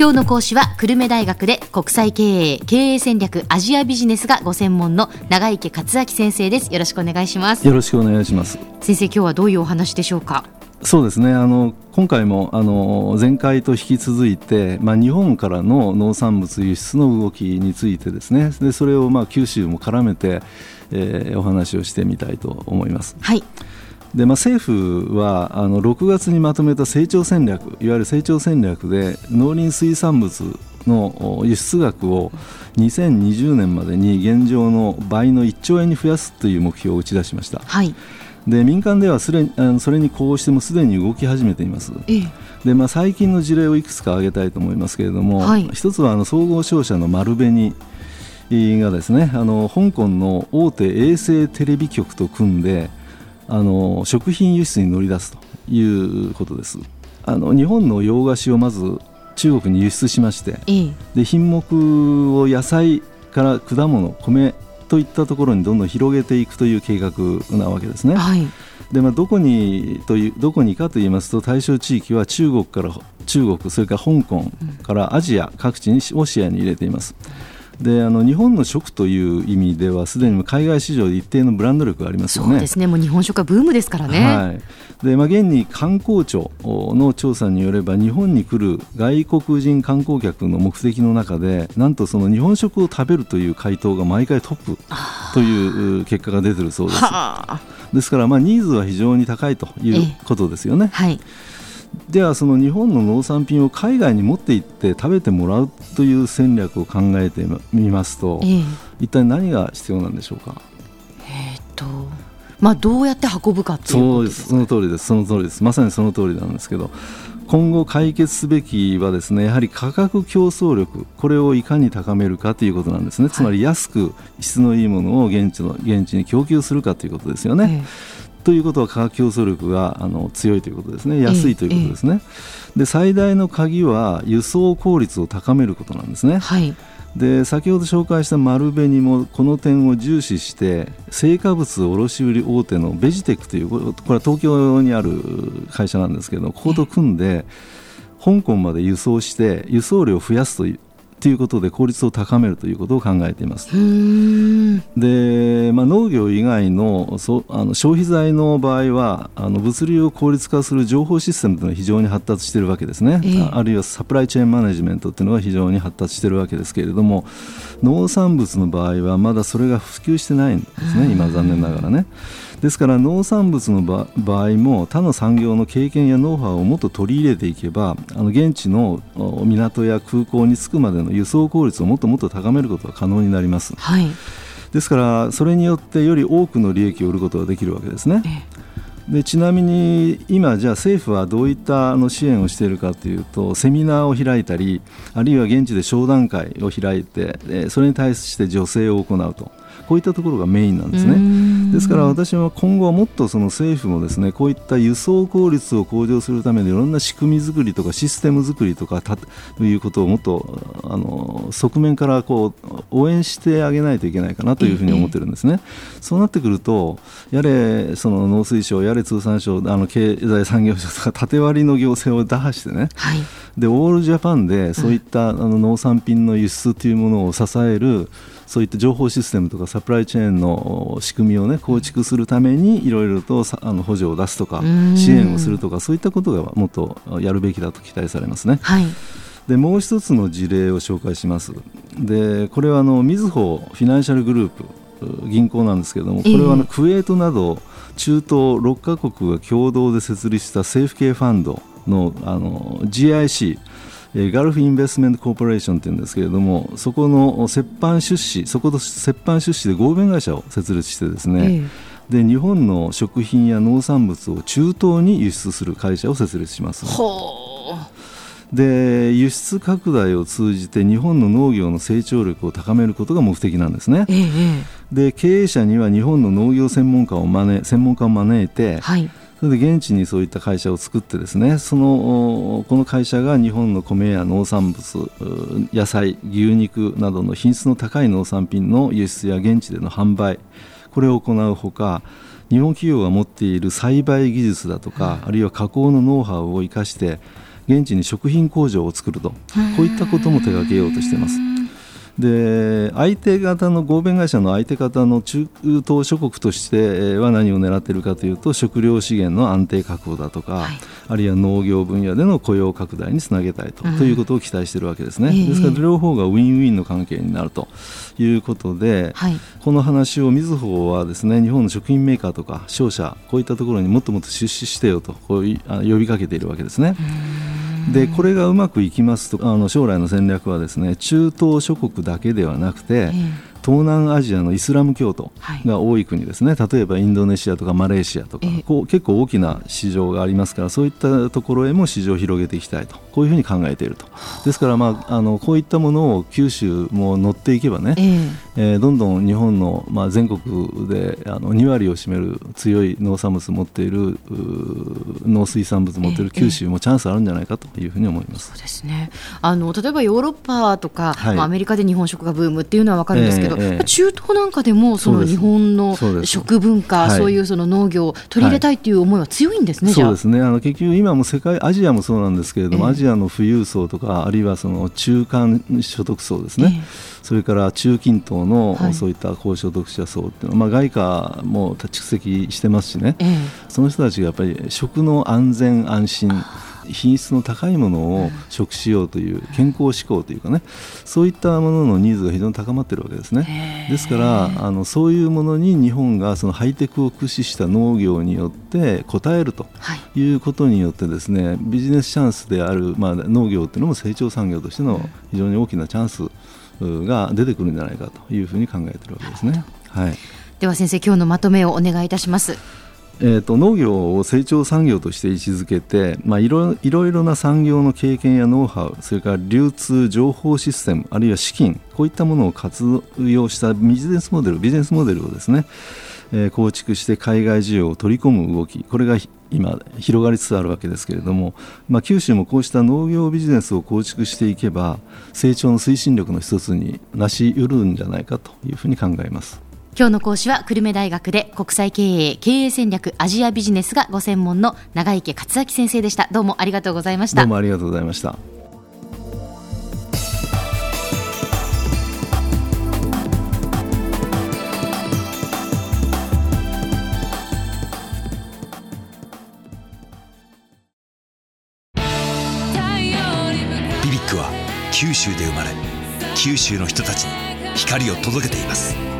今日の講師は久留米大学で国際経営経営戦略アジアビジネスがご専門の長池克明先生です。よろしくお願いします。よろしくお願いします先生今日はどういうお話でしょうか？そうですね。あの今回もあの前回と引き続いて、まあ、日本からの農産物輸出の動きについてですね。でそれをまあ九州も絡めて、えー、お話をしてみたいと思います。はいでまあ、政府はあの6月にまとめた成長戦略いわゆる成長戦略で農林水産物の輸出額を2020年までに現状の倍の1兆円に増やすという目標を打ち出しました。はいで民間ではすれあのそれにこうしてもすでに動き始めています。でまあ、最近の事例をいくつか挙げたいと思いますけれども、はい、一つはあの総合商社の丸紅がですねあの香港の大手衛星テレビ局と組んであの食品輸出に乗り出すということですあの日本の洋菓子をまず中国に輸出しまして、で品目を野菜から果物米といったところにどんどん広げていくという計画なわけですね。はいでまあ、どこにというどこにかといいますと対象地域は中国から中国それから香港からアジア各地にを視野に入れています。であの日本の食という意味ではすでに海外市場で一定のブランド力がありますよね。そうですねもう日本食はブームですからね。はいでまあ、現に観光庁の調査によれば日本に来る外国人観光客の目的の中でなんとその日本食を食べるという回答が毎回トップという結果が出てるそうです。ですからまあニーズは非常に高いということですよね。はいではその日本の農産品を海外に持って行って食べてもらうという戦略を考えてみますと、ええ、一体何が必要なんでしょうか？えー、っとまあ、どうやって運ぶかっていうことですその通りです。その通りです。まさにその通りなんですけど今後解決すべきはですねやはり価格競争力これをいかに高めるかということなんですね、つまり安く質のいいものを現地の現地に供給するかということですよね。えということは価格競争力があの強いということですね。安いということですね、で最大の鍵は輸送効率を高めることなんですね、はい、で先ほど紹介した丸紅もこの点を重視して成果物卸売大手のベジテックというこれは東京にある会社なんですけどここと組んで香港まで輸送して輸送量を増やすというということで効率を高めるということを考えています。で、まあ、農業以外のそあの消費財の場合はあの物流を効率化する情報システムというのは非常に発達しているわけですね、えー、あるいはサプライチェーンマネジメントというのは非常に発達しているわけですけれども農産物の場合はまだそれが普及してないんですね今残念ながらね。ですから農産物の場合も他の産業の経験やノウハウをもっと取り入れていけばあの現地の港や空港に着くまでの輸送効率をもっともっと高めることが可能になります。はいですからそれによってより多くの利益を売ることができるわけですね。でちなみに今、じゃあ政府はどういったあの支援をしているかというとセミナーを開いたりあるいは現地で商談会を開いてそれに対して助成を行うとこういったところがメインなんですね。ですから私は今後はもっとその政府もですねこういった輸送効率を向上するためにいろんな仕組み作りとかシステム作りとかということをもっとあの側面からこう応援してあげないといけないかなというふうに思ってるんですね。そうなってくるとやれその農水省やれ通産省あの経済産業省とか縦割りの行政を打破してね、はい、でオールジャパンでそういった、あの農産品の輸出というものを支えるそういった情報システムとかサプライチェーンの仕組みを、ね、構築するためにいろいろとあの補助を出すとか支援をするとかそういったことがもっとやるべきだと期待されますね。はい。でもう一つの事例を紹介します。でこれはあのみずほフィナンシャルグループ銀行なんですけれどもこれはあのクウェートなど中東6カ国が共同で設立した政府系ファンドのあの GIC ガルフ・インベストメント・コーポレーションというんですけれどもそこの折半出資そこと折半出資で合弁会社を設立してですね、えで日本の食品や農産物を中東に輸出する会社を設立します。で輸出拡大を通じて日本の農業の成長力を高めることが目的なんですね。えで経営者には日本の農業専門家を招専門家を招いて、はいそれで現地にそういった会社を作ってですねそのこの会社が日本の米や農産物野菜牛肉などの品質の高い農産品の輸出や現地での販売これを行うほか日本企業が持っている栽培技術だとか、あるいは加工のノウハウを生かして現地に食品工場を作るとこういったことも手掛けようとしています。で相手方の合弁会社の相手方の中東諸国としては何を狙っているかというと食料資源の安定確保だとか、はい、あるいは農業分野での雇用拡大につなげたいとうん、ということを期待しているわけですね、ですから両方がウィンウィンの関係になるということで、はい、この話をみずほはですね日本の食品メーカーとか商社こういったところにもっともっと出資してよとこう呼びかけているわけですね。でこれがうまくいきますとあの将来の戦略はですね中東諸国だけではなくて、東南アジアのイスラム教徒が多い国ですね、はい、例えばインドネシアとかマレーシアとか、こう結構大きな市場がありますからそういったところへも市場を広げていきたいと。こういうふうに考えていると。ですから、まあ、あのこういったものを九州も乗っていけばね、えー、えー、どんどん日本の、まあ、全国であの2割を占める強い農産物を持っている農水産物を持っている九州もチャンスあるんじゃないかというふうに思います、そうですね。あの例えばヨーロッパとか、はい、まあ、アメリカで日本食がブームっていうのは分かるんですけど、えー、中東なんかでもその日本の食文化そういうその農業を取り入れたいという思いは強いんですね、はい、そうですね。あの結局今も世界アジアもそうなんですけれども、えー、アジアの富裕層とかあるいはその中間所得層ですね、えーそれから中近東のそういった高所得者層っていうのは、まあ、外貨も蓄積してますしね、えその人たちがやっぱり食の安全安心品質の高いものを食しようという健康志向というかね。そういったもののニーズが非常に高まっているわけですね。ですからあのそういうものに日本がそのハイテクを駆使した農業によって応えるとい。うことによってですねビジネスチャンスである、まあ、農業というのも成長産業としての非常に大きなチャンスが出てくるんじゃないかというふうに考えているわけですね。はい、では先生今日のまとめをお願いいたします。えーと、農業を成長産業として位置づけて、まあ、いろいろな産業の経験やノウハウそれから流通情報システムあるいは資金こういったものを活用したビジネスモデルビジネスモデルをですね、えー、構築して海外需要を取り込む動きこれが今広がりつつあるわけですけれども、まあ、九州もこうした農業ビジネスを構築していけば成長の推進力の一つになし得るんじゃないかというふうに考えます。今日の講師は久留米大学で国際経営経営戦略アジアビジネスがご専門の長池克明先生でした。どうもありがとうございました。どうもありがとうございました。ビビックは九州で生まれ九州の人たちに光を届けています。